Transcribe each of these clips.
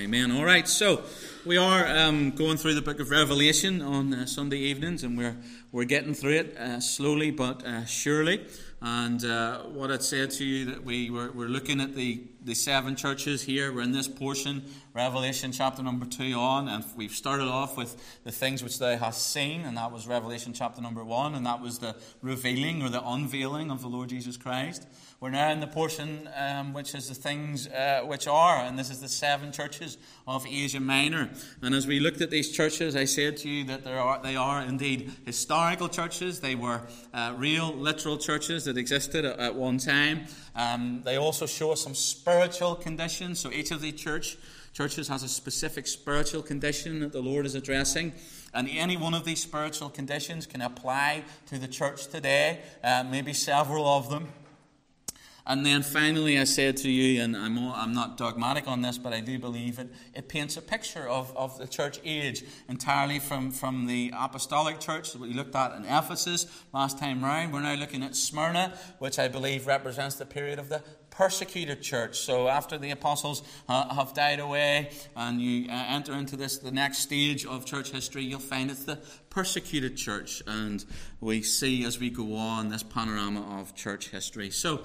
Amen. All right, so we are um, going through the book of Revelation on uh, Sunday evenings, and we're we're getting through it uh, slowly but uh, surely. And uh, what I'd said to you that we were we're looking at the the seven churches here. We're in this portion, Revelation chapter number two on, and we've started off with the things which thou hast seen, and that was Revelation chapter number one, and that was the revealing or the unveiling of the Lord Jesus Christ. We're now in the portion um, which is the things uh, which are, and this is the seven churches of Asia Minor. And as we looked at these churches, I said to you that are, they are indeed historical churches. They were uh, real, literal churches that existed at, at one time. Um, they also show some spiritual conditions. So each of the church churches has a specific spiritual condition that the Lord is addressing. And any one of these spiritual conditions can apply to the church today, uh, maybe several of them. And then finally, I said to you, and I'm, I'm not dogmatic on this, but I do believe it, it paints a picture of, of the church age entirely from, from the apostolic church that we looked at in Ephesus last time round. We're now looking at Smyrna, which I believe represents the period of the persecuted church. So after the apostles uh, have died away and you uh, enter into this the next stage of church history, you'll find it's the persecuted church. And we see as we go on this panorama of church history. So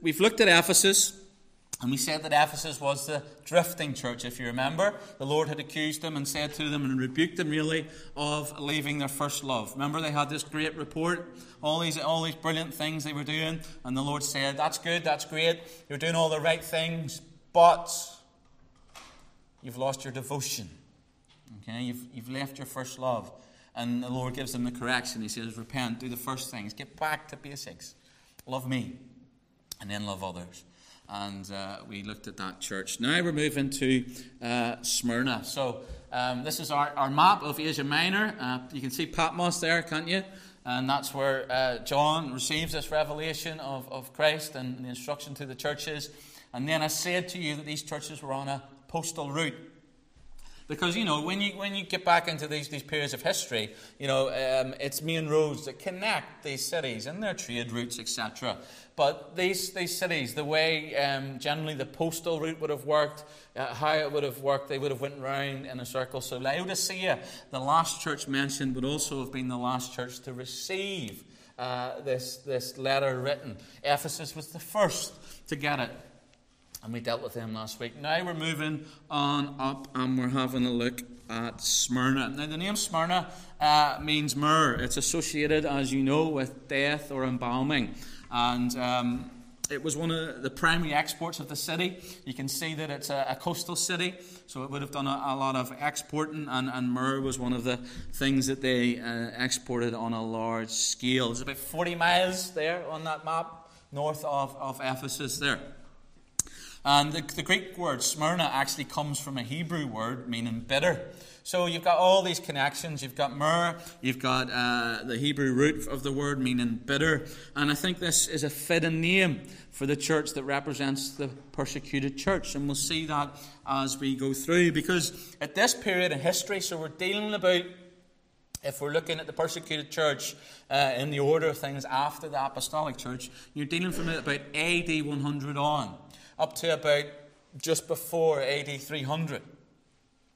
We've looked at Ephesus, and we said that Ephesus was the drifting church, if you remember. The Lord had accused them and said to them and rebuked them, really, of leaving their first love. Remember, they had this great report, all these, all these brilliant things they were doing, and the Lord said, That's good, that's great, you're doing all the right things, but you've lost your devotion. Okay, you've, you've left your first love. And the Lord gives them the correction. He says, Repent, do the first things, get back to basics, love me and then love others. And uh, we looked at that church. Now we're moving to uh, Smyrna. So um, this is our, our map of Asia Minor. Uh, you can see Patmos there, can't you? And that's where uh, John receives this revelation of, of Christ and the instruction to the churches. And then I said to you that these churches were on a postal route. Because, you know, when you, when you get back into these, these periods of history, you know, um, it's main roads that connect these cities and their trade routes, etc. But these, these cities, the way um, generally the postal route would have worked, uh, how it would have worked, they would have went round in a circle. So Laodicea, the last church mentioned, would also have been the last church to receive uh, this, this letter written. Ephesus was the first to get it and we dealt with them last week. Now we're moving on up and we're having a look at Smyrna. Now, the name Smyrna uh, means myrrh. It's associated, as you know, with death or embalming. And um, it was one of the primary exports of the city. You can see that it's a, a coastal city, so it would have done a, a lot of exporting, and, and, myrrh was one of the things that they uh, exported on a large scale. It's about 40 miles there on that map, north of, of Ephesus there. And the, the Greek word Smyrna actually comes from a Hebrew word meaning bitter. So you've got all these connections. You've got myrrh, you've got uh, the Hebrew root of the word meaning bitter. And I think this is a fitting name for the church that represents the persecuted church. And we'll see that as we go through. Because at this period in history, so we're dealing about if we're looking at the persecuted church uh, in the order of things after the apostolic church, you're dealing from about AD 100 on up to about just before AD 300.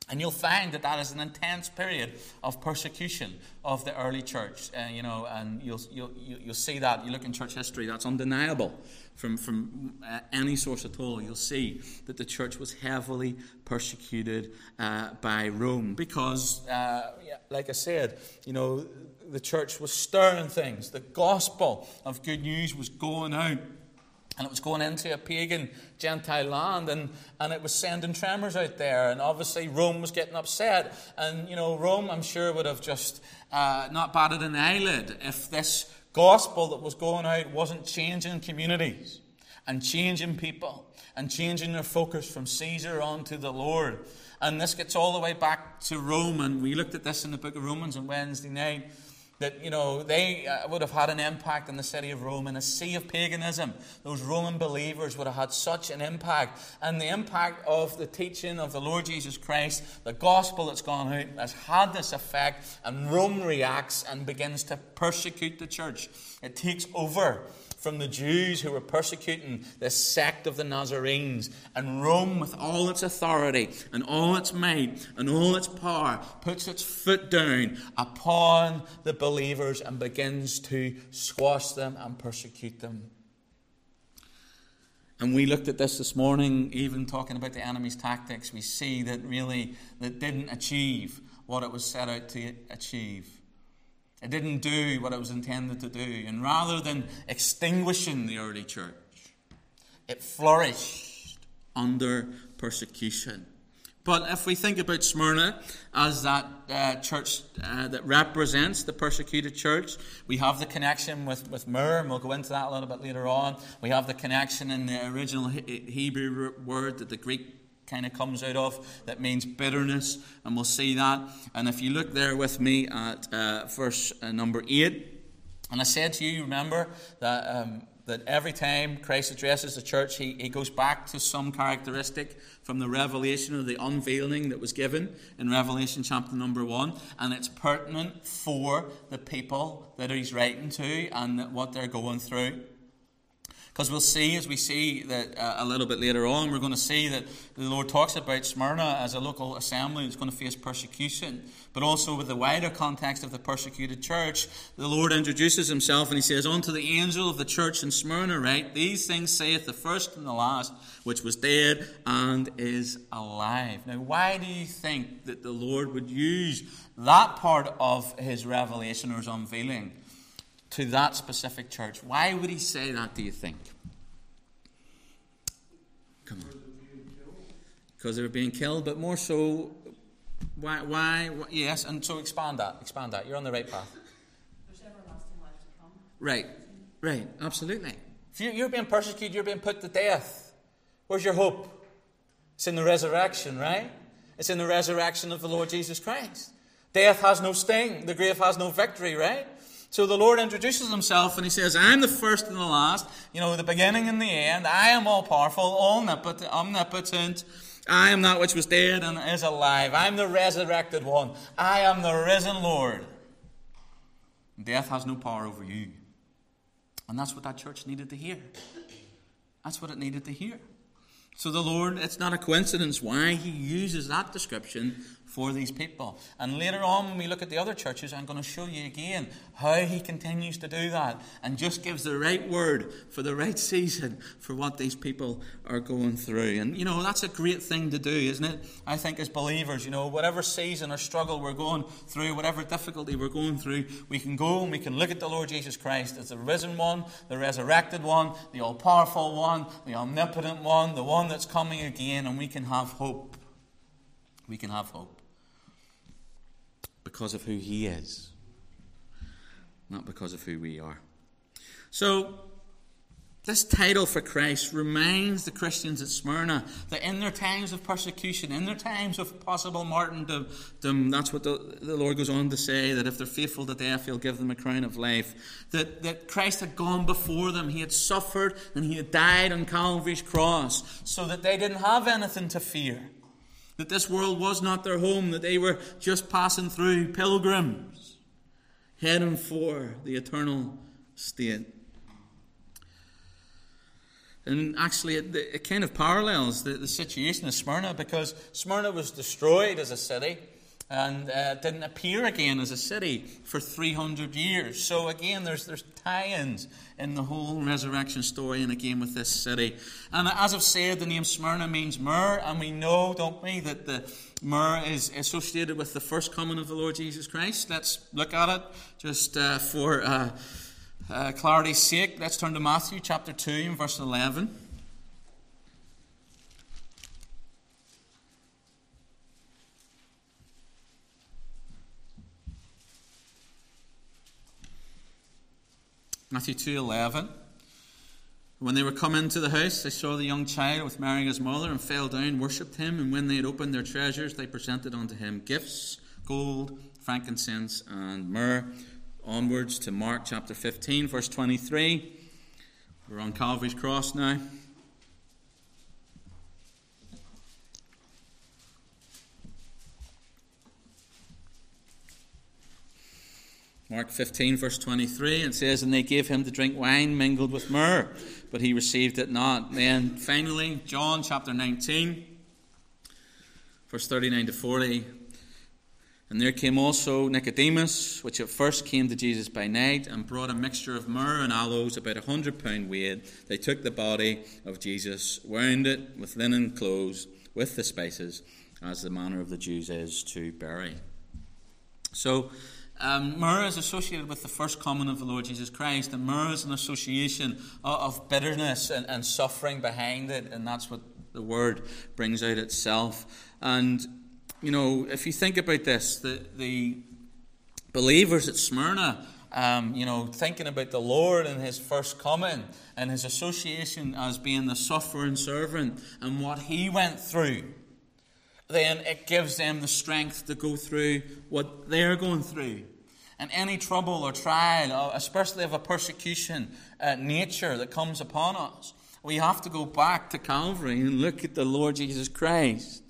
And you'll find that that is an intense period of persecution of the early church. Uh, you know, and you'll, you'll, you'll see that. You look in church history, that's undeniable from, from uh, any source at all. You'll see that the church was heavily persecuted uh, by Rome because, uh, like I said, you know, the church was stirring things. The gospel of good news was going out and it was going into a pagan Gentile land, and, and it was sending tremors out there. And obviously, Rome was getting upset. And, you know, Rome, I'm sure, would have just uh, not batted an eyelid if this gospel that was going out wasn't changing communities and changing people and changing their focus from Caesar onto the Lord. And this gets all the way back to Rome. And we looked at this in the book of Romans on Wednesday night that you know they uh, would have had an impact in the city of Rome in a sea of paganism. Those Roman believers would have had such an impact, and the impact of the teaching of the Lord Jesus Christ, the gospel that's gone out, has had this effect, and Rome reacts and begins to persecute the church. It takes over from the Jews who were persecuting this sect of the Nazarenes. And Rome, with all its authority and all its might and all its power, puts its foot down upon the believers and begins to squash them and persecute them. And we looked at this this morning, even talking about the enemy's tactics. We see that really that didn't achieve what it was set out to achieve. It didn't do what it was intended to do. And rather than extinguishing the early church, it flourished under persecution. But if we think about Smyrna as that uh, church uh, that represents the persecuted church, we have the connection with, with Myrrh, and we'll go into that a little bit later on. We have the connection in the original Hebrew word that the Greek kind of comes out of that means bitterness, and we'll see that. And if you look there with me at uh, verse uh, number 8, and I said to you, remember that. Um, that every time Christ addresses the church, he, he goes back to some characteristic from the revelation or the unveiling that was given in Revelation chapter number one, and it's pertinent for the people that he's writing to and what they're going through. Because we'll see, as we see that uh, a little bit later on, we're going to see that the Lord talks about Smyrna as a local assembly that's going to face persecution. But also with the wider context of the persecuted church, the Lord introduces himself and he says, Unto the angel of the church in Smyrna, right? These things saith the first and the last, which was dead and is alive. Now, why do you think that the Lord would use that part of his revelation or his unveiling? To that specific church. Why would he say that, do you think? Come on. Because they were being killed, but more so, why, why, yes, and so expand that, expand that. You're on the right path. There's everlasting life to come. Right, right, absolutely. If you're being persecuted, you're being put to death. Where's your hope? It's in the resurrection, right? It's in the resurrection of the Lord Jesus Christ. Death has no sting, the grave has no victory, right? So the Lord introduces himself and he says, I'm the first and the last, you know, the beginning and the end. I am all powerful, omnipotent. I am that which was dead and is alive. I'm the resurrected one. I am the risen Lord. Death has no power over you. And that's what that church needed to hear. That's what it needed to hear. So the Lord, it's not a coincidence why He uses that description for these people. And later on, when we look at the other churches, I'm going to show you again how he continues to do that and just gives the right word for the right season for what these people are going through. And, you know, that's a great thing to do, isn't it? I think as believers, you know, whatever season or struggle we're going through, whatever difficulty we're going through, we can go and we can look at the Lord Jesus Christ as the risen one, the resurrected one, the all powerful one, the omnipotent one, the one that's coming again, and we can have hope. We can have hope because of who He is, not because of who we are. So, this title for Christ reminds the Christians at Smyrna that in their times of persecution, in their times of possible martyrdom, that's what the, the Lord goes on to say, that if they're faithful to death, He'll give them a crown of life. That, that Christ had gone before them, He had suffered, and He had died on Calvary's cross, so that they didn't have anything to fear that this world was not their home, that they were just passing through pilgrims, heading for the eternal state. And actually, it, it kind of parallels the, the situation of Smyrna because Smyrna was destroyed as a city and uh, didn't appear again as a city for 300 years. So again, there's there's tie-ins in the whole resurrection story, and again with this city. And as I've said, the name Smyrna means myrrh, and we know, don't we, that the myrrh is associated with the first coming of the Lord Jesus Christ. Let's look at it just uh, for uh, uh clarity's sake. Let's turn to Matthew chapter two and verse 11. Matthew 2:11. When they were come into the house, they saw the young child with Mary his mother, and fell down, worshipped him. And when they had opened their treasures, they presented unto him gifts, gold, frankincense, and myrrh. Onwards to Mark chapter 15, verse 23. We're on Calvary's cross now. Mark 15, verse 23, it says, And they gave him to drink wine mingled with myrrh, but he received it not. then finally, John chapter 19, verse 39 to 40. And there came also Nicodemus, which at first came to Jesus by night, and brought a mixture of myrrh and aloes, about a hundred pound weight. They took the body of Jesus, wound it with linen clothes, with the spices, as the manner of the Jews is to bury. So, um, myrrh is associated with the first coming of the Lord Jesus Christ, and myrrh is an association of, of bitterness and, and suffering behind it, and that's what the word brings out itself. And you know, if you think about this, the, the believers at Smyrna, um, you know, thinking about the Lord and his first coming and his association as being the suffering servant and what he went through, then it gives them the strength to go through what they're going through. And any trouble or trial, especially of a persecution uh, nature that comes upon us, we have to go back to Calvary and look at the Lord Jesus Christ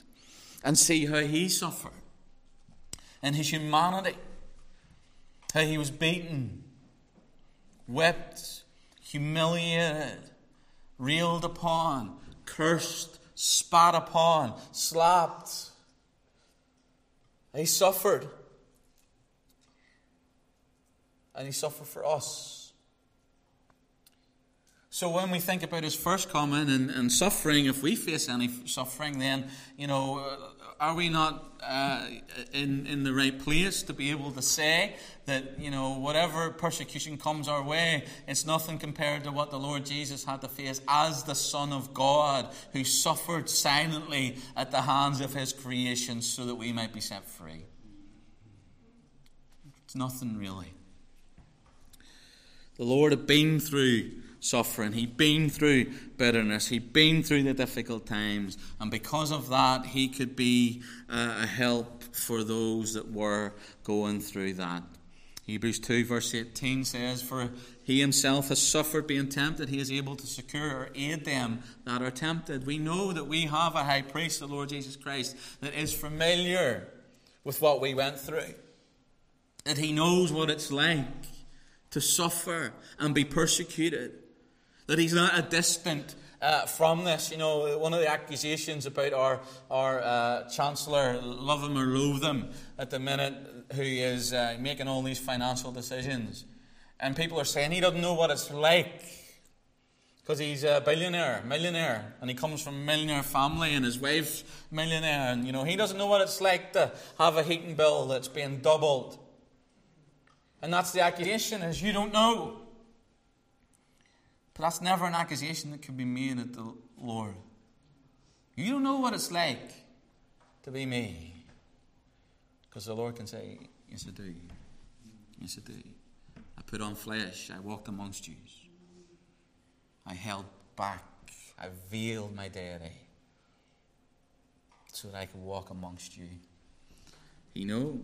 and see how he suffered in his humanity, how he was beaten, whipped, humiliated, reeled upon, cursed, spat upon, slapped. He suffered. And he suffered for us. So when we think about his first coming and, and suffering, if we face any suffering, then, you know, are we not uh, in, in the right place to be able to say that, you know, whatever persecution comes our way, it's nothing compared to what the Lord Jesus had to face as the Son of God who suffered silently at the hands of his creation so that we might be set free? It's nothing really. The Lord had been through suffering. He'd been through bitterness. He'd been through the difficult times. And because of that, he could be uh, a help for those that were going through that. Hebrews 2, verse 18 says, For he himself has suffered being tempted, he is able to secure or aid them that are tempted. We know that we have a high priest, the Lord Jesus Christ, that is familiar with what we went through, that he knows what it's like to suffer and be persecuted that he's not a distant uh, from this. You know, one of the accusations about our, our uh, Chancellor, love him or loathe him at the minute, who is uh, making all these financial decisions. And people are saying he doesn't know what it's like because he's a billionaire, millionaire, and he comes from a millionaire family, and his wife's millionaire, and you know he doesn't know what it's like to have a heating bill that's being doubled. And that's the accusation: is you don't know. But that's never an accusation that can be made at the Lord. You don't know what it's like to be me. Because the Lord can say, Yes, I do. Yes, I do. I put on flesh. I walked amongst you. I held back. I veiled my deity so that I could walk amongst you. He knows.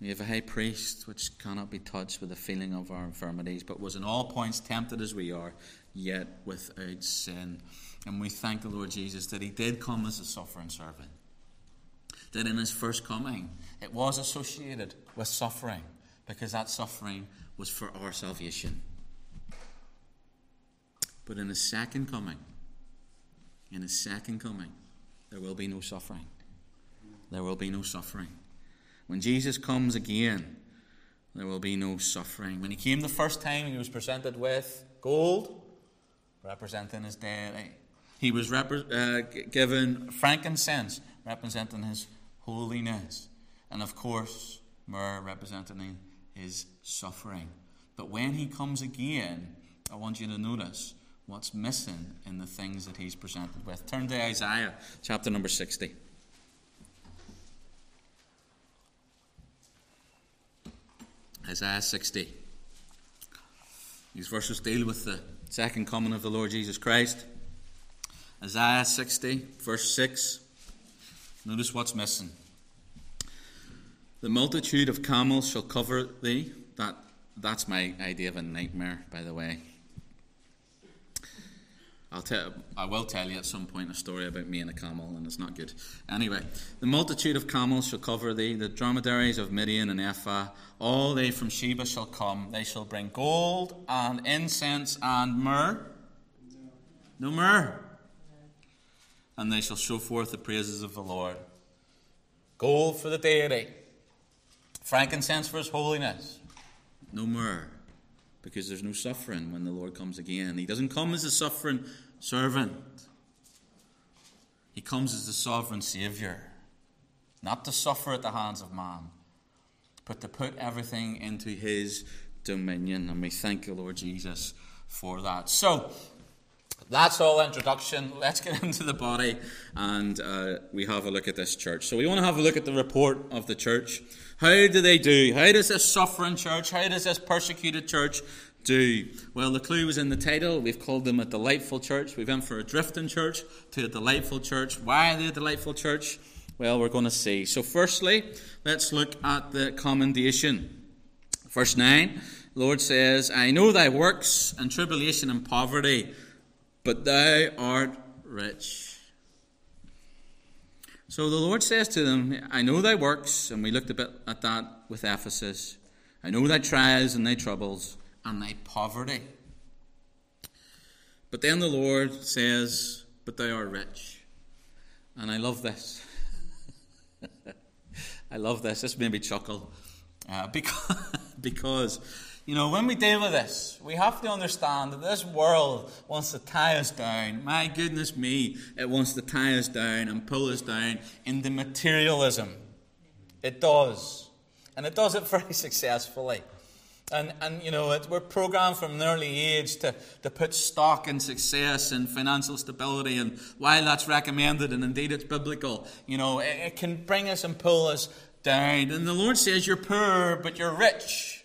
We have a high priest which cannot be touched with the feeling of our infirmities, but was in all points tempted as we are, yet without sin. And we thank the Lord Jesus that he did come as a suffering servant. That in his first coming, it was associated with suffering, because that suffering was for our salvation. But in his second coming, in his second coming, there will be no suffering. There will be no suffering. When Jesus comes again, there will be no suffering. When he came the first time, he was presented with gold, representing his deity. He was uh, given frankincense, representing his holiness. And of course, myrrh, representing his suffering. But when he comes again, I want you to notice what's missing in the things that he's presented with. Turn to Isaiah chapter number 60. Isaiah 60. These verses deal with the second coming of the Lord Jesus Christ. Isaiah 60, verse 6. Notice what's missing. The multitude of camels shall cover thee. That, that's my idea of a nightmare, by the way. I'll tell, I will tell you at some point a story about me and a camel, and it's not good. Anyway, the multitude of camels shall cover thee, the dromedaries of Midian and Ephah, all they from Sheba shall come. They shall bring gold and incense and myrrh. No myrrh. And they shall show forth the praises of the Lord. Gold for the deity, frankincense for his holiness. No myrrh because there's no suffering when the Lord comes again. He doesn't come as a suffering servant, He comes as the sovereign Savior, not to suffer at the hands of man, but to put everything into His dominion. And we thank the Lord Jesus for that. So, that's all introduction. Let's get into the body and uh, we have a look at this church. So, we want to have a look at the report of the church. How do they do? How does this suffering church, how does this persecuted church do? Well, the clue was in the title. We've called them a delightful church. We've went for a drifting church to a delightful church. Why are they a delightful church? Well, we're going to see. So, firstly, let's look at the commendation. Verse 9, Lord says, I know thy works and tribulation and poverty, but thou art rich. So the Lord says to them, I know thy works, and we looked a bit at that with Ephesus. I know thy trials and thy troubles and thy poverty. But then the Lord says, But thou art rich. And I love this. I love this. This made me chuckle. Uh, because, because you know, when we deal with this, we have to understand that this world wants to tie us down. My goodness me, it wants to tie us down and pull us down into materialism. It does. And it does it very successfully. And, and you know, it, we're programmed from an early age to, to put stock in success and financial stability. And while that's recommended, and indeed it's biblical, you know, it, it can bring us and pull us down. And the Lord says, You're poor, but you're rich.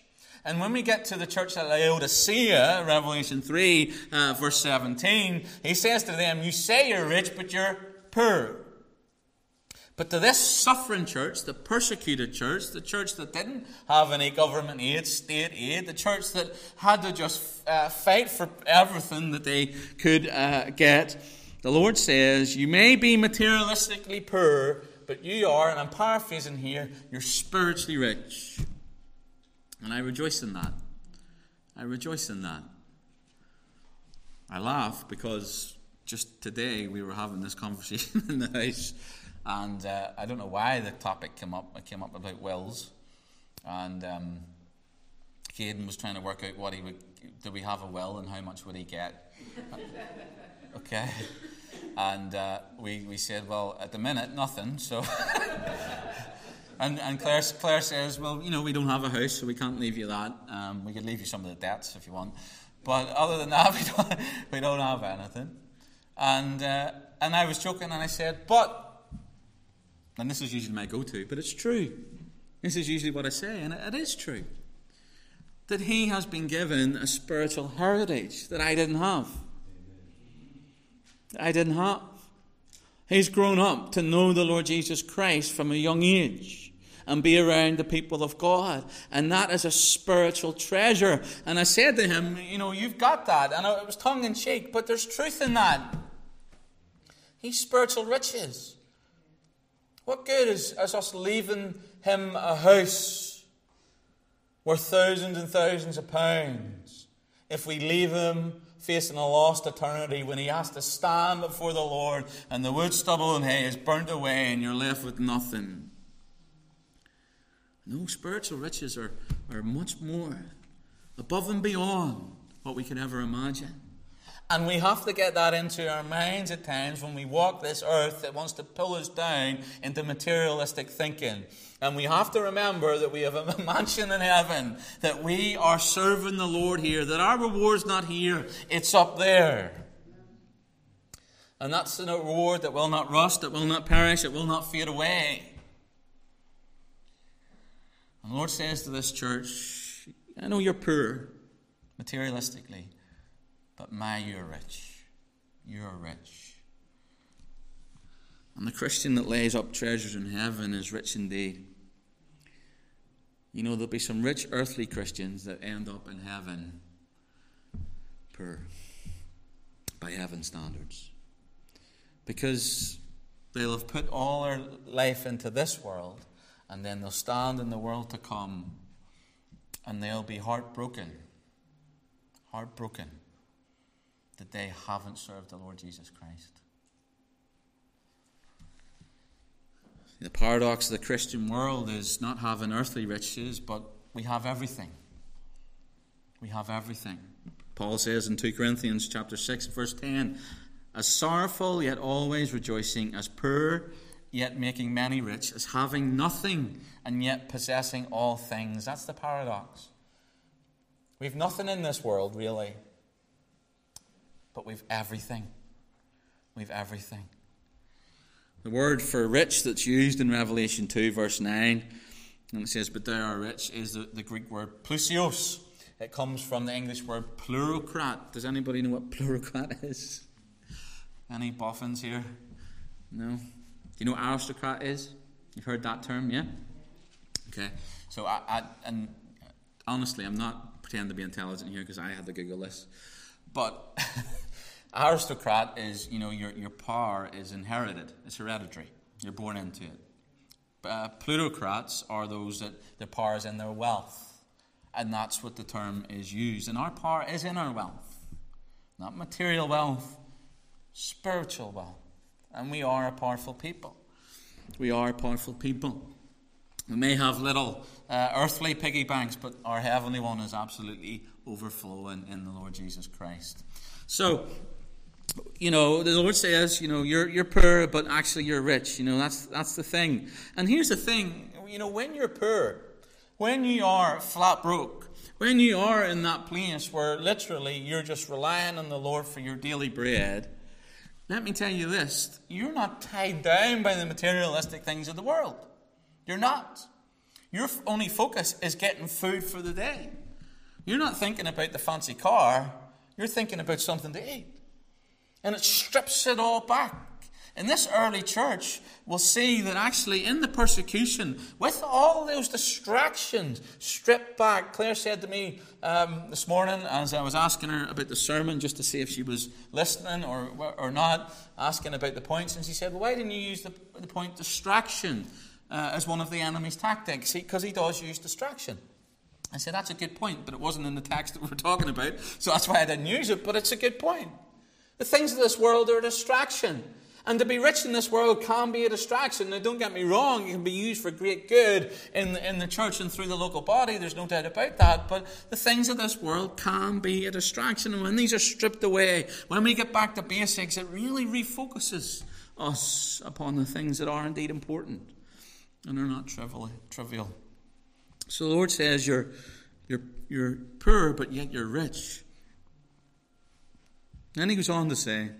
And when we get to the church at Laodicea, Revelation 3, uh, verse 17, he says to them, You say you're rich, but you're poor. But to this suffering church, the persecuted church, the church that didn't have any government aid, state aid, the church that had to just uh, fight for everything that they could uh, get, the Lord says, You may be materialistically poor, but you are, and I'm paraphrasing here, you're spiritually rich. And I rejoice in that. I rejoice in that. I laugh because just today we were having this conversation in the house, and uh, I don't know why the topic came up. It came up about wills, and um, Caden was trying to work out what he would. Do we have a will, and how much would he get? okay, and uh, we we said, well, at the minute, nothing. So. And, and Claire, Claire says, Well, you know, we don't have a house, so we can't leave you that. Um, we could leave you some of the debts if you want. But other than that, we don't, we don't have anything. And, uh, and I was joking and I said, But, and this is usually my go to, but it's true. This is usually what I say, and it, it is true. That he has been given a spiritual heritage that I didn't have. I didn't have. He's grown up to know the Lord Jesus Christ from a young age and be around the people of God. And that is a spiritual treasure. And I said to him, You know, you've got that. And it was tongue in cheek, but there's truth in that. He's spiritual riches. What good is, is us leaving him a house worth thousands and thousands of pounds if we leave him facing a lost eternity when he has to stand before the Lord and the wood, stubble, and hay is burnt away and you're left with nothing? No, spiritual riches are, are much more above and beyond what we can ever imagine. And we have to get that into our minds at times when we walk this earth that wants to pull us down into materialistic thinking. And we have to remember that we have a mansion in heaven, that we are serving the Lord here, that our reward's not here, it's up there. And that's a reward that will not rust, that will not perish, it will not fade away. And the Lord says to this church, I know you're poor materialistically, but my, you're rich. You're rich. And the Christian that lays up treasures in heaven is rich indeed. You know, there'll be some rich earthly Christians that end up in heaven poor. by heaven standards. Because they'll have put all their life into this world, and then they'll stand in the world to come, and they'll be heartbroken. Heartbroken that they haven't served the Lord Jesus Christ. The paradox of the Christian world is not having earthly riches, but we have everything. We have everything. Paul says in 2 Corinthians chapter 6 verse 10, as sorrowful yet always rejoicing, as poor yet making many rich, as having nothing and yet possessing all things. That's the paradox. We've nothing in this world really, but we've everything. We've everything. The word for rich that's used in Revelation 2, verse 9, and it says, But they are rich, is the, the Greek word plusios. It comes from the English word plutocrat. Does anybody know what plutocrat is? Any boffins here? No? Do you know what aristocrat is? You've heard that term, yeah? Okay. So, I, I and honestly, I'm not pretending to be intelligent here because I had to Google this. But Aristocrat is, you know, your, your power is inherited, it's hereditary. You're born into it. Uh, plutocrats are those that their power is in their wealth. And that's what the term is used. And our power is in our wealth. Not material wealth, spiritual wealth. And we are a powerful people. We are a powerful people. We may have little uh, earthly piggy banks, but our heavenly one is absolutely overflowing in the Lord Jesus Christ. So, you know, the Lord says, you know, you're, you're poor, but actually you're rich. You know, that's, that's the thing. And here's the thing, you know, when you're poor, when you are flat broke, when you are in that place where literally you're just relying on the Lord for your daily bread, let me tell you this you're not tied down by the materialistic things of the world. You're not. Your only focus is getting food for the day. You're not thinking about the fancy car, you're thinking about something to eat and it strips it all back. And this early church, we'll see that actually in the persecution, with all those distractions stripped back, Claire said to me um, this morning as I was asking her about the sermon, just to see if she was listening or, or not, asking about the points, and she said, well, Why didn't you use the, the point distraction uh, as one of the enemy's tactics? Because he, he does use distraction. I said, That's a good point, but it wasn't in the text that we're talking about, so that's why I didn't use it, but it's a good point. The things of this world are a distraction. And to be rich in this world can be a distraction. Now, don't get me wrong, it can be used for great good in the, in the church and through the local body. There's no doubt about that. But the things of this world can be a distraction. And when these are stripped away, when we get back to basics, it really refocuses us upon the things that are indeed important and are not trivial. So the Lord says, you're, you're, you're poor, but yet you're rich. Then he goes on to say,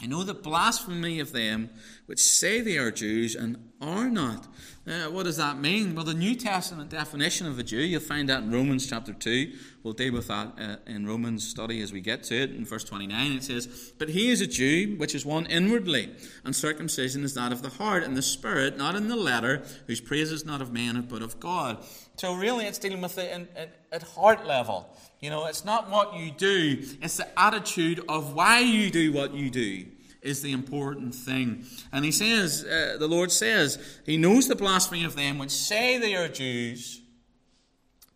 I know the blasphemy of them which say they are Jews and are not. Uh, what does that mean? Well, the New Testament definition of a Jew, you'll find that in Romans chapter 2. We'll deal with that uh, in Romans study as we get to it. In verse 29, it says, But he is a Jew, which is one inwardly, and circumcision is that of the heart, and the spirit, not in the letter, whose praise is not of man, but of God. So, really, it's dealing with it at heart level. You know, it's not what you do, it's the attitude of why you do what you do is the important thing. And he says, uh, the Lord says, He knows the blasphemy of them which say they are Jews,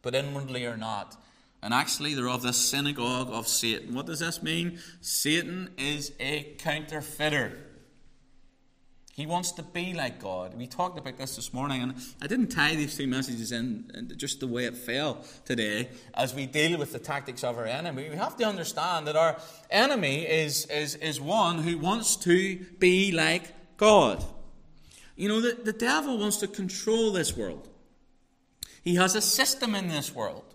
but inwardly are not. And actually, they're of the synagogue of Satan. What does this mean? Satan is a counterfeiter. He wants to be like God. We talked about this this morning, and I didn't tie these two messages in just the way it fell today as we deal with the tactics of our enemy. We have to understand that our enemy is, is, is one who wants to be like God. You know, the, the devil wants to control this world, he has a system in this world.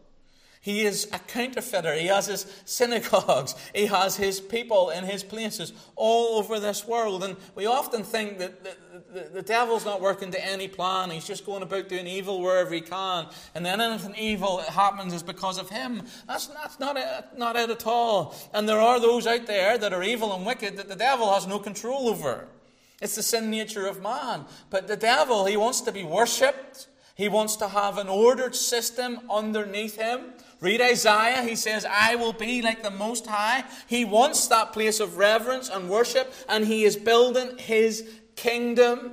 He is a counterfeiter. He has his synagogues. He has his people in his places all over this world. And we often think that the, the, the, devil's not working to any plan. He's just going about doing evil wherever he can. And then anything evil that happens is because of him. That's, that's not, it, not it at all. And there are those out there that are evil and wicked that the devil has no control over. It's the sin nature of man. But the devil, he wants to be worshipped. He wants to have an ordered system underneath him. Read Isaiah, he says, I will be like the Most High. He wants that place of reverence and worship, and he is building his kingdom.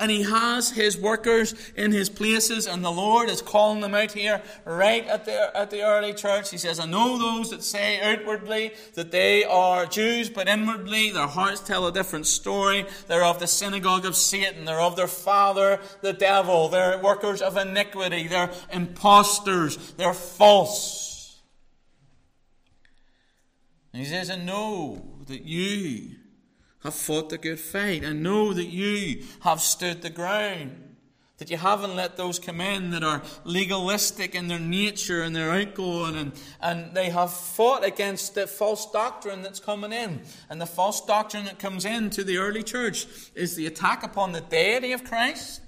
And he has his workers in his places, and the Lord is calling them out here right at the, at the early church. He says, I know those that say outwardly that they are Jews, but inwardly their hearts tell a different story. They're of the synagogue of Satan, they're of their father, the devil, they're workers of iniquity, they're impostors, they're false. And he says, I know that you have fought the good fight. I know that you have stood the ground. That you haven't let those come in that are legalistic in their nature and their outgoing, and, and they have fought against the false doctrine that's coming in. And the false doctrine that comes into the early church is the attack upon the deity of Christ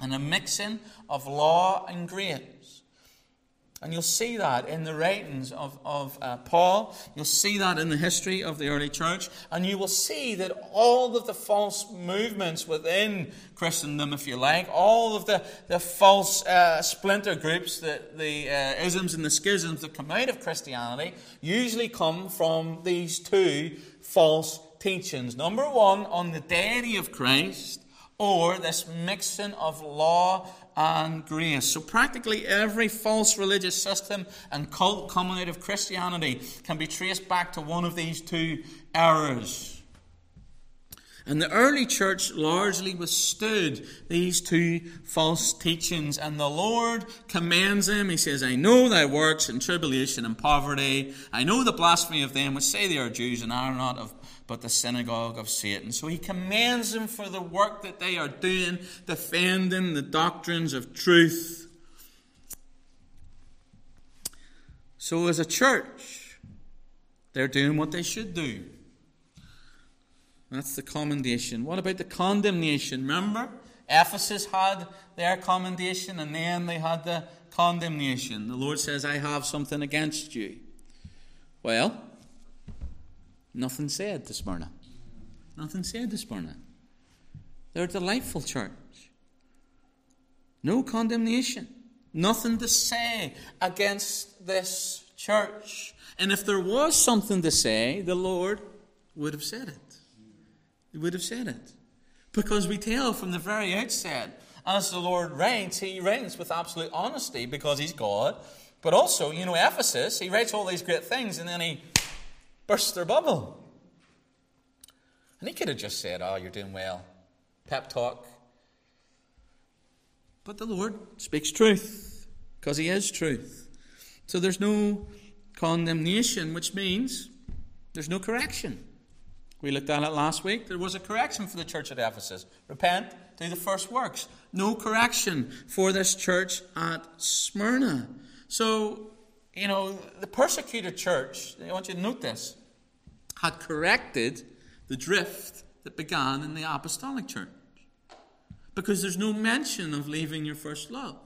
and a mixing of law and grace. And you'll see that in the writings of, of uh, Paul. You'll see that in the history of the early church. And you will see that all of the false movements within Christendom, if you like, all of the, the false uh, splinter groups, the, the uh, isms and the schisms that come out of Christianity, usually come from these two false teachings. Number one, on the deity of Christ, or this mixing of law and grace. So, practically every false religious system and cult coming out of Christianity can be traced back to one of these two errors. And the early church largely withstood these two false teachings, and the Lord commends them. He says, I know thy works in tribulation and poverty. I know the blasphemy of them which say they are Jews and are not of but the synagogue of Satan. So he commends them for the work that they are doing, defending the doctrines of truth. So, as a church, they're doing what they should do. That's the commendation. What about the condemnation? Remember, Ephesus had their commendation and then they had the condemnation. The Lord says, I have something against you. Well, Nothing said to Smyrna. Nothing said to Smyrna. They're a delightful church. No condemnation. Nothing to say against this church. And if there was something to say, the Lord would have said it. He would have said it. Because we tell from the very outset, as the Lord reigns, he reigns with absolute honesty because he's God. But also, you know, Ephesus, he writes all these great things and then he burst their bubble. And he could have just said, Oh, you're doing well. Pep talk. But the Lord speaks truth, because he is truth. So there's no condemnation, which means there's no correction. We looked at it last week. There was a correction for the church at Ephesus. Repent, do the first works. No correction for this church at Smyrna. So, you know, the persecuted church, I want you to note this, had corrected the drift that began in the apostolic church. Because there's no mention of leaving your first love.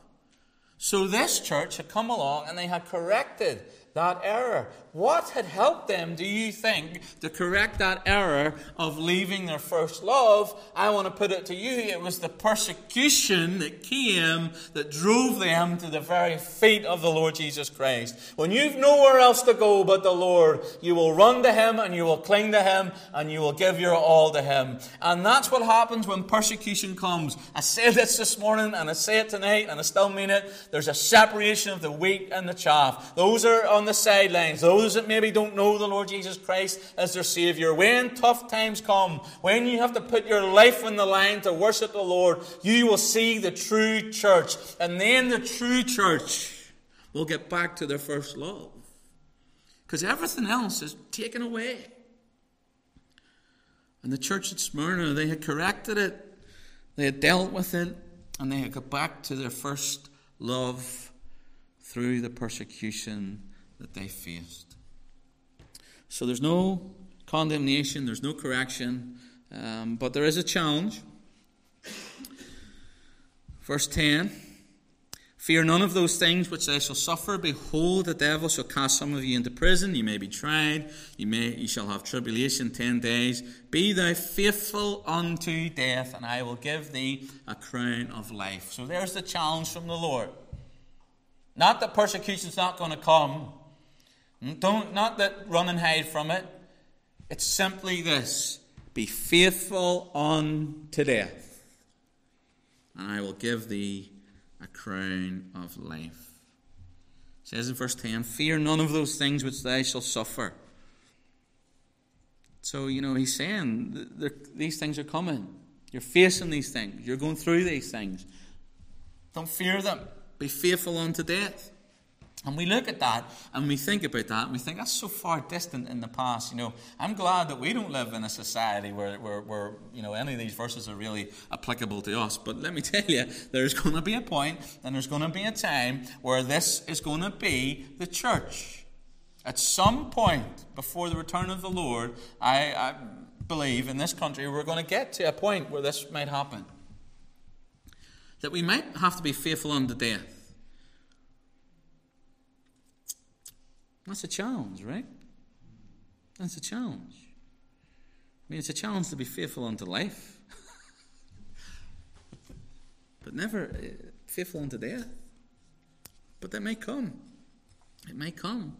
So this church had come along and they had corrected that error. What had helped them, do you think, to correct that error of leaving their first love? I want to put it to you it was the persecution that came that drove them to the very feet of the Lord Jesus Christ. When you've nowhere else to go but the Lord, you will run to Him and you will cling to Him and you will give your all to Him. And that's what happens when persecution comes. I said this this morning and I say it tonight and I still mean it. There's a separation of the wheat and the chaff. Those are on the sidelines. Those that maybe don't know the Lord Jesus Christ as their Savior, when tough times come, when you have to put your life on the line to worship the Lord, you will see the true church. And then the true church will get back to their first love. Because everything else is taken away. And the church at Smyrna, they had corrected it, they had dealt with it, and they had got back to their first love through the persecution that they faced. So there's no condemnation, there's no correction, um, but there is a challenge. Verse 10 Fear none of those things which they shall suffer. Behold, the devil shall cast some of you into prison. You may be tried. You may you shall have tribulation ten days. Be thou faithful unto death, and I will give thee a crown of life. So there's the challenge from the Lord. Not that persecution's not going to come. Don't not that run and hide from it. It's simply this: be faithful unto death, and I will give thee a crown of life. It says in verse 10 Fear none of those things which thou shalt suffer. So, you know, he's saying these things are coming. You're facing these things. You're going through these things. Don't fear them. Be faithful unto death. And we look at that and we think about that and we think that's so far distant in the past. You know, I'm glad that we don't live in a society where, where, where you know, any of these verses are really applicable to us. But let me tell you, there's going to be a point and there's going to be a time where this is going to be the church. At some point before the return of the Lord, I, I believe in this country we're going to get to a point where this might happen. That we might have to be faithful unto death. That's a challenge, right? That's a challenge. I mean, it's a challenge to be faithful unto life, but never uh, faithful unto death. But that may come. It may come.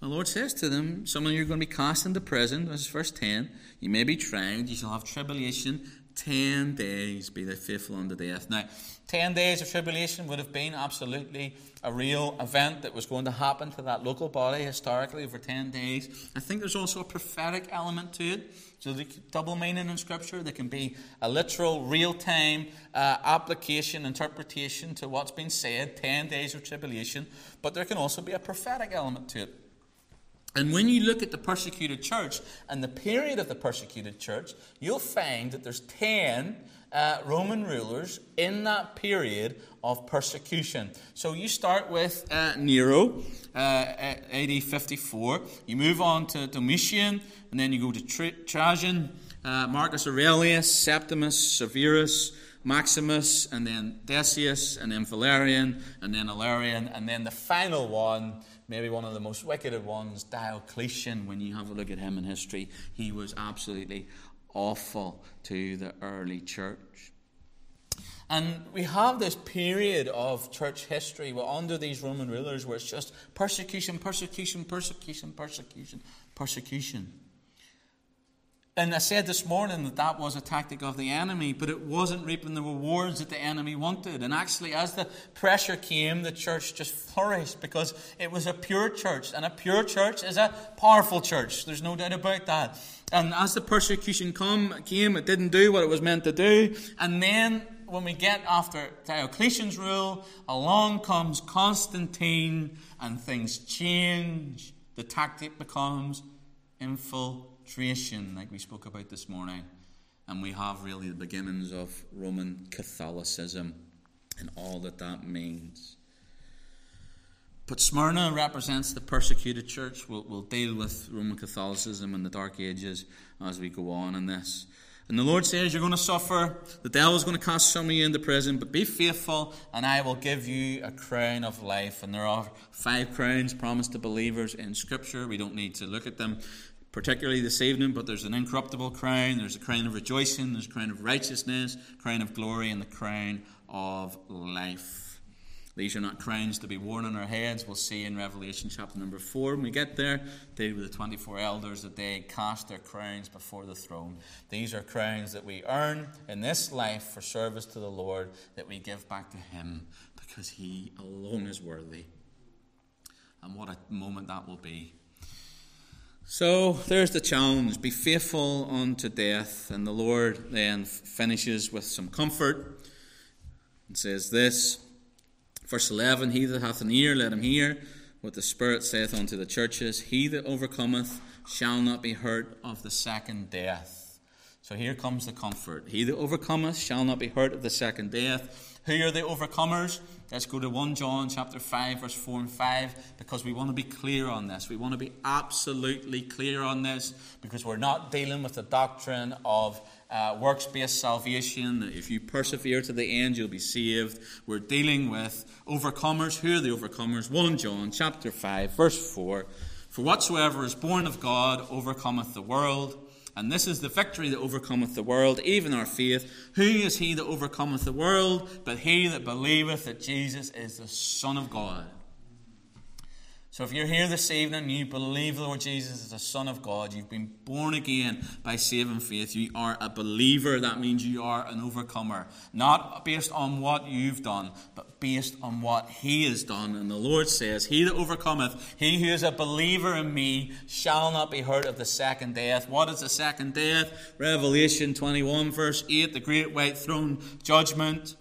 The Lord says to them, Some of you are going to be cast into prison. This is verse 10. You may be tried. You shall have tribulation Ten days be they faithful unto death. Now, ten days of tribulation would have been absolutely a real event that was going to happen to that local body historically over ten days. I think there's also a prophetic element to it. So the double meaning in Scripture, there can be a literal, real-time uh, application, interpretation to what's been said, ten days of tribulation, but there can also be a prophetic element to it. And when you look at the persecuted church and the period of the persecuted church, you'll find that there's 10 uh, Roman rulers in that period of persecution. So you start with uh, Nero, uh, AD 54. You move on to Domitian, and then you go to Trajan, uh, Marcus Aurelius, Septimus, Severus, Maximus, and then Decius, and then Valerian, and then Valerian, and then the final one maybe one of the most wicked of ones, Diocletian, when you have a look at him in history, he was absolutely awful to the early church. And we have this period of church history where under these Roman rulers where it's just persecution, persecution, persecution, persecution, persecution. And I said this morning that that was a tactic of the enemy, but it wasn't reaping the rewards that the enemy wanted. And actually, as the pressure came, the church just flourished because it was a pure church. And a pure church is a powerful church. There's no doubt about that. And as the persecution come, came, it didn't do what it was meant to do. And then when we get after Diocletian's rule, along comes Constantine and things change. The tactic becomes infiltration Tradition, like we spoke about this morning, and we have really the beginnings of Roman Catholicism and all that that means. But Smyrna represents the persecuted church. We'll, we'll deal with Roman Catholicism and the Dark Ages as we go on in this. And the Lord says, You're going to suffer. The devil is going to cast some of you into prison, but be faithful, and I will give you a crown of life. And there are five crowns promised to believers in Scripture. We don't need to look at them particularly this evening, but there's an incorruptible crown, there's a crown of rejoicing, there's a crown of righteousness, crown of glory, and the crown of life. These are not crowns to be worn on our heads. We'll see in Revelation chapter number 4 when we get there. They were the 24 elders that they cast their crowns before the throne. These are crowns that we earn in this life for service to the Lord that we give back to Him because He alone is worthy. And what a moment that will be so there's the challenge be faithful unto death. And the Lord then finishes with some comfort and says this Verse 11 He that hath an ear, let him hear what the Spirit saith unto the churches. He that overcometh shall not be hurt of the second death. So here comes the comfort. He that overcometh shall not be hurt of the second death. Who are the overcomers? Let's go to 1 John chapter 5 verse 4 and 5 because we want to be clear on this. We want to be absolutely clear on this because we're not dealing with the doctrine of uh, works based salvation, that if you persevere to the end, you'll be saved. We're dealing with overcomers. Who are the overcomers? 1 John chapter 5, verse 4. For whatsoever is born of God overcometh the world. And this is the victory that overcometh the world, even our faith. Who is he that overcometh the world? But he that believeth that Jesus is the Son of God. So if you're here this evening you believe the Lord Jesus is the Son of God, you've been born again by saving faith, you are a believer. That means you are an overcomer. Not based on what you've done, but based on what He has done. And the Lord says, He that overcometh, he who is a believer in me, shall not be hurt of the second death. What is the second death? Revelation 21, verse 8, the great white throne judgment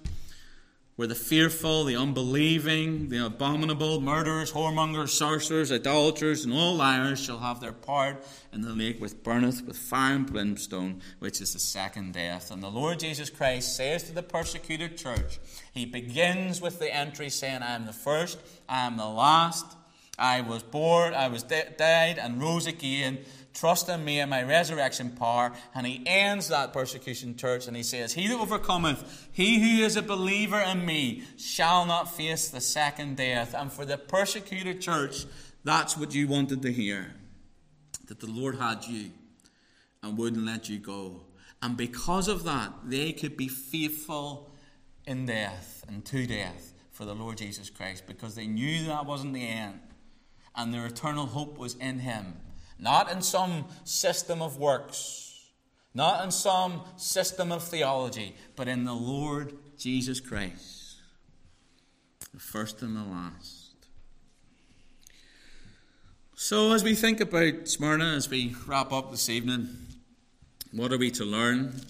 where the fearful, the unbelieving, the abominable, murderers, whoremongers, sorcerers, idolaters, and all liars shall have their part in the lake which burneth with fire and brimstone, which is the second death. And the Lord Jesus Christ says to the persecuted church, He begins with the entry saying, I am the first, I am the last. I was born, I was de- died, and rose again. Trust in me and my resurrection power. And he ends that persecution church and he says, He that overcometh, he who is a believer in me, shall not face the second death. And for the persecuted church, that's what you wanted to hear. That the Lord had you and wouldn't let you go. And because of that, they could be faithful in death and to death for the Lord Jesus Christ because they knew that wasn't the end. And their eternal hope was in Him not in some system of works, not in some system of theology, but in the Lord Jesus Christ, the first and the last. So, as we think about Smyrna, as we wrap up this evening, what are we to learn?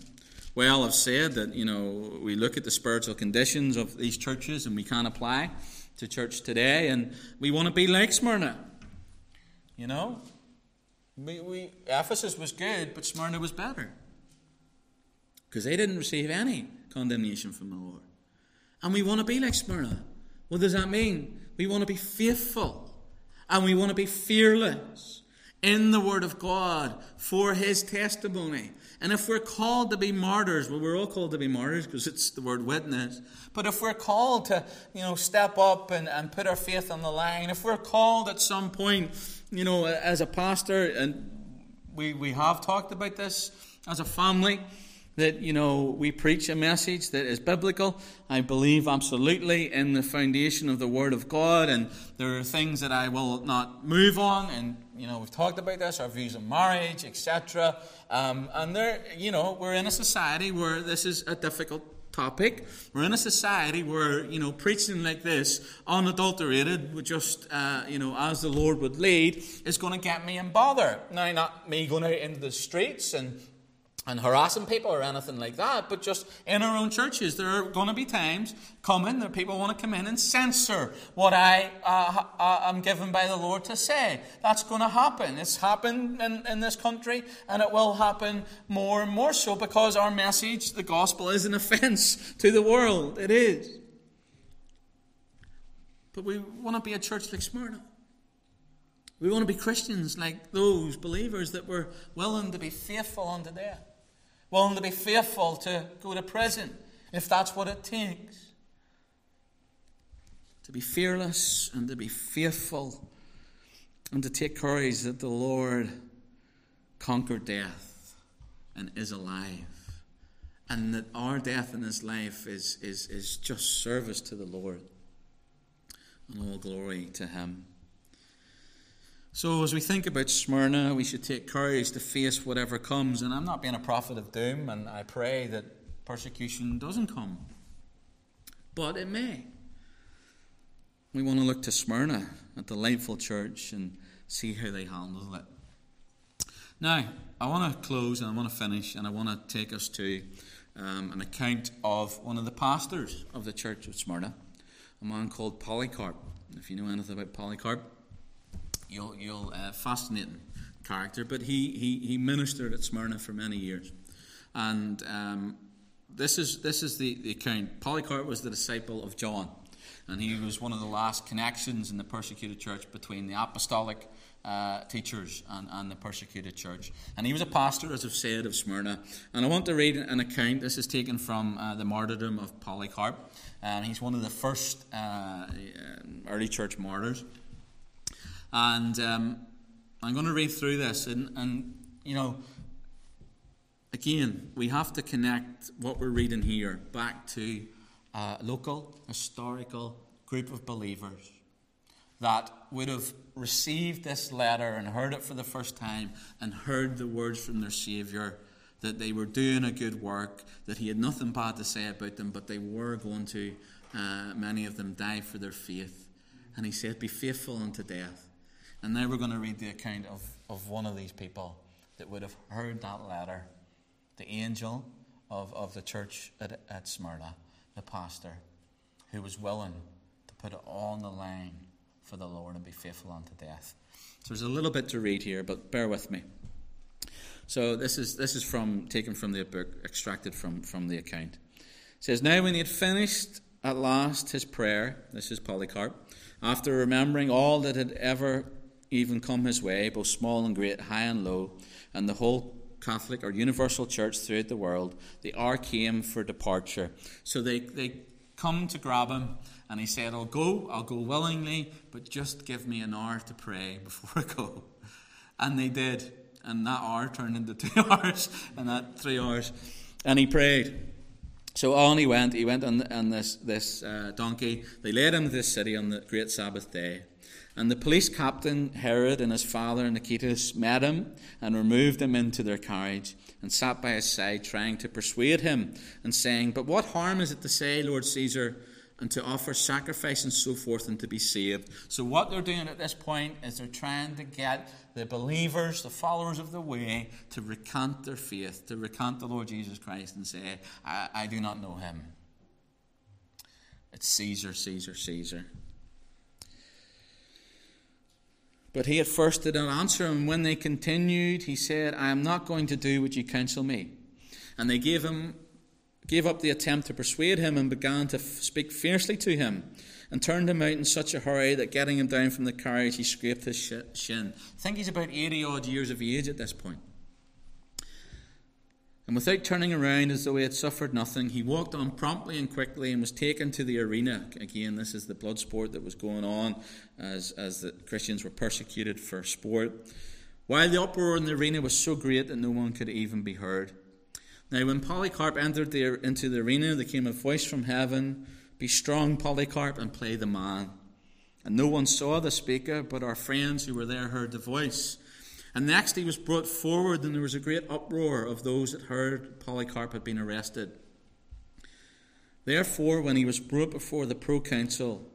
Well, I've said that, you know, we look at the spiritual conditions of these churches and we can apply to church today, and we want to be like Smyrna. You know, we, we, Ephesus was good, but Smyrna was better. Because they didn't receive any condemnation from the Lord. And we want to be like Smyrna. What does that mean? We want to be faithful. And we want to be fearless in the Word of God for His testimony. And if we're called to be martyrs, well, we're all called to be martyrs because it's the word witness. But if we're called to, you know, step up and, and put our faith on the line, if we're called at some point you know, as a pastor, and we, we have talked about this as a family, that, you know, we preach a message that is biblical. I believe absolutely in the foundation of the Word of God, and there are things that I will not move on, and, you know, we've talked about this, our views on marriage, etc. Um, and there, you know, we're in a society where this is a difficult topic. We're in a society where, you know, preaching like this, unadulterated, with just, uh, you know, as the Lord would lead, is going to get me in bother. Now, not me going out into the streets and and harassing people or anything like that, but just in our own churches, there are going to be times coming that people want to come in and censor what I uh, uh, am given by the Lord to say. That's going to happen. It's happened in, in this country, and it will happen more and more so because our message, the gospel, is an offense to the world. It is. But we want to be a church like Smyrna. We want to be Christians like those believers that were willing to be faithful unto death willing to be faithful to go to prison if that's what it takes. To be fearless and to be faithful and to take courage that the Lord conquered death and is alive. And that our death in this life is, is, is just service to the Lord. And all glory to Him. So, as we think about Smyrna, we should take courage to face whatever comes. And I'm not being a prophet of doom, and I pray that persecution doesn't come. But it may. We want to look to Smyrna, a delightful church, and see how they handle it. Now, I want to close and I want to finish, and I want to take us to um, an account of one of the pastors of the church of Smyrna, a man called Polycarp. If you know anything about Polycarp, you'll, you'll uh, fascinating character. But he, he, he ministered at Smyrna for many years. And um, this is, this is the, the account. Polycarp was the disciple of John. And he was one of the last connections in the persecuted church between the apostolic uh, teachers and, and the persecuted church. And he was a pastor, as I've said, of Smyrna. And I want to read an account. This is taken from uh, the martyrdom of Polycarp. And he's one of the first uh, early church martyrs. And um, I'm going to read through this. And, and, you know, again, we have to connect what we're reading here back to a local, historical group of believers that would have received this letter and heard it for the first time and heard the words from their Saviour that they were doing a good work, that He had nothing bad to say about them, but they were going to, uh, many of them, die for their faith. And He said, Be faithful unto death. And now we're going to read the account of, of one of these people that would have heard that letter, the angel of, of the church at, at Smyrna, the pastor, who was willing to put it all on the line for the Lord and be faithful unto death. So there's a little bit to read here, but bear with me. So this is this is from taken from the book, extracted from, from the account. It says, Now when he had finished at last his prayer, this is Polycarp, after remembering all that had ever even come his way, both small and great, high and low, and the whole Catholic or universal church throughout the world, the hour came for departure. So they, they come to grab him and he said, I'll go, I'll go willingly, but just give me an hour to pray before I go. And they did. And that hour turned into two hours, and that three hours. And he prayed. So on he went. He went on, on this, this uh, donkey. They led him to this city on the great Sabbath day. And the police captain, Herod, and his father, Nicetas, met him and removed him into their carriage and sat by his side, trying to persuade him and saying, But what harm is it to say, Lord Caesar, and to offer sacrifice and so forth and to be saved. So, what they're doing at this point is they're trying to get the believers, the followers of the way, to recant their faith, to recant the Lord Jesus Christ and say, I, I do not know him. It's Caesar, Caesar, Caesar. But he at first did not answer, and when they continued, he said, I am not going to do what you counsel me. And they gave him gave up the attempt to persuade him and began to f- speak fiercely to him and turned him out in such a hurry that getting him down from the carriage, he scraped his sh- shin. I think he's about 80 odd years of age at this point. And without turning around as though he had suffered nothing, he walked on promptly and quickly and was taken to the arena. Again, this is the blood sport that was going on as, as the Christians were persecuted for sport. While the uproar in the arena was so great that no one could even be heard. Now, when Polycarp entered the, into the arena, there came a voice from heaven Be strong, Polycarp, and play the man. And no one saw the speaker, but our friends who were there heard the voice. And next he was brought forward, and there was a great uproar of those that heard Polycarp had been arrested. Therefore, when he was brought before the proconsul,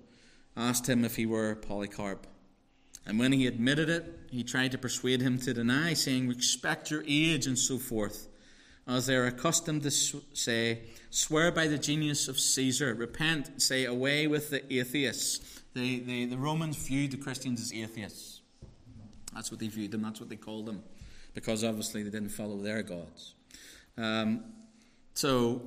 asked him if he were Polycarp. And when he admitted it, he tried to persuade him to deny, saying, Respect your age and so forth as they are accustomed to say, swear by the genius of Caesar, repent, say, away with the atheists. The, the, the Romans viewed the Christians as atheists. That's what they viewed them, that's what they called them, because obviously they didn't follow their gods. Um, so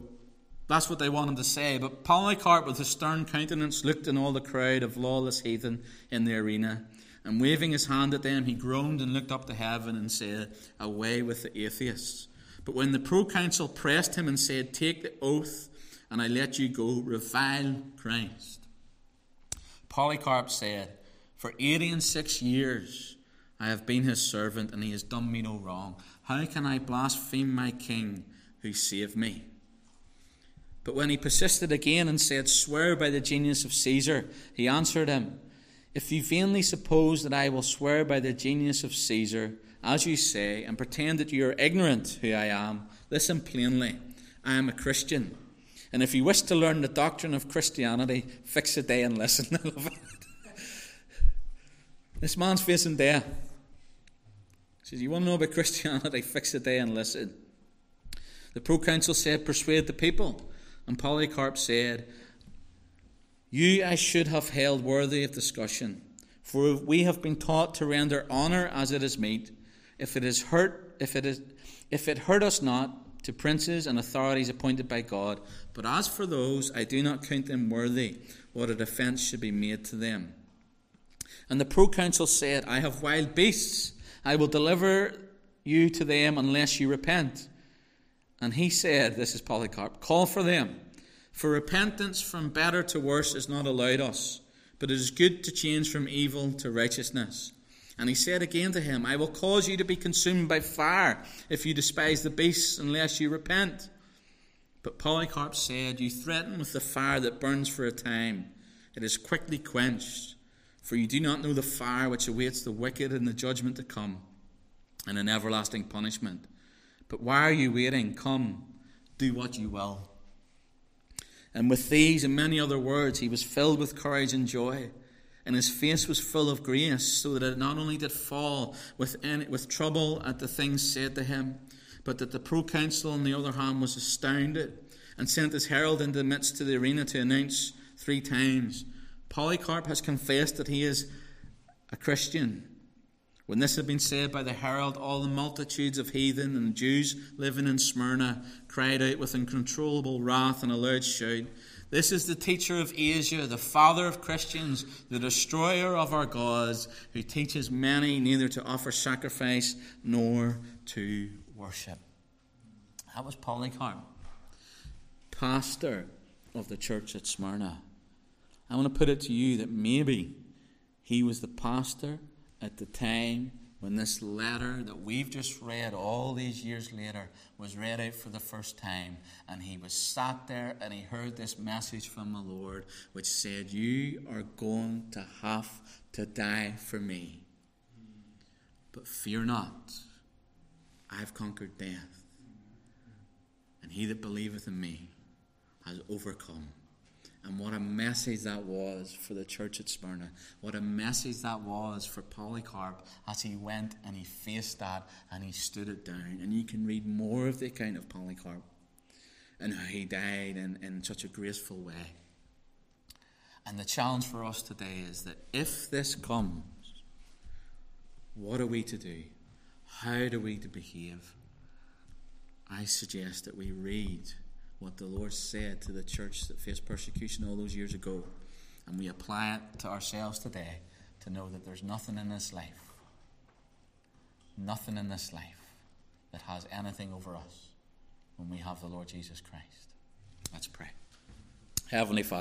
that's what they wanted to say. But Polycarp, with a stern countenance, looked in all the crowd of lawless heathen in the arena, and waving his hand at them, he groaned and looked up to heaven and said, Away with the atheists. But when the proconsul pressed him and said, Take the oath, and I let you go, revile Christ. Polycarp said, For eighty and six years I have been his servant, and he has done me no wrong. How can I blaspheme my king who saved me? But when he persisted again and said, Swear by the genius of Caesar, he answered him, If you vainly suppose that I will swear by the genius of Caesar, as you say, and pretend that you are ignorant who I am, listen plainly. I am a Christian. And if you wish to learn the doctrine of Christianity, fix a day and listen. this man's facing death. Says, You want to know about Christianity? Fix a day and listen. The proconsul said, Persuade the people. And Polycarp said, You I should have held worthy of discussion, for we have been taught to render honour as it is meet if it is hurt, if it is, if it hurt us not, to princes and authorities appointed by God. But as for those, I do not count them worthy what a defence should be made to them. And the proconsul said, I have wild beasts. I will deliver you to them unless you repent. And he said, This is Polycarp, call for them. For repentance from better to worse is not allowed us, but it is good to change from evil to righteousness. And he said again to him, I will cause you to be consumed by fire if you despise the beasts unless you repent. But Polycarp said, You threaten with the fire that burns for a time. It is quickly quenched, for you do not know the fire which awaits the wicked in the judgment to come, and an everlasting punishment. But why are you waiting? Come, do what you will. And with these and many other words, he was filled with courage and joy, and his face was full of grace, so that it not only did fall with, with trouble at the things said to him, but that the proconsul, on the other hand, was astounded and sent his herald into the midst of the arena to announce three times Polycarp has confessed that he is a Christian. When this had been said by the herald, all the multitudes of heathen and Jews living in Smyrna cried out with uncontrollable wrath and a loud shout This is the teacher of Asia, the father of Christians, the destroyer of our gods, who teaches many neither to offer sacrifice nor to worship. That was Polycarp, pastor of the church at Smyrna. I want to put it to you that maybe he was the pastor at the time when this letter that we've just read all these years later was read out for the first time, and he was sat there and he heard this message from the Lord which said, You are going to have to die for me. But fear not, I've conquered death, and he that believeth in me has overcome. And what a message that was for the church at Smyrna. What a message that was for Polycarp as he went and he faced that and he stood it down. And you can read more of the account of Polycarp and how he died in, in such a graceful way. And the challenge for us today is that if this comes, what are we to do? How do we to behave? I suggest that we read what the Lord said to the church that faced persecution all those years ago, and we apply it to ourselves today to know that there's nothing in this life, nothing in this life that has anything over us when we have the Lord Jesus Christ. Let's pray. Heavenly Father,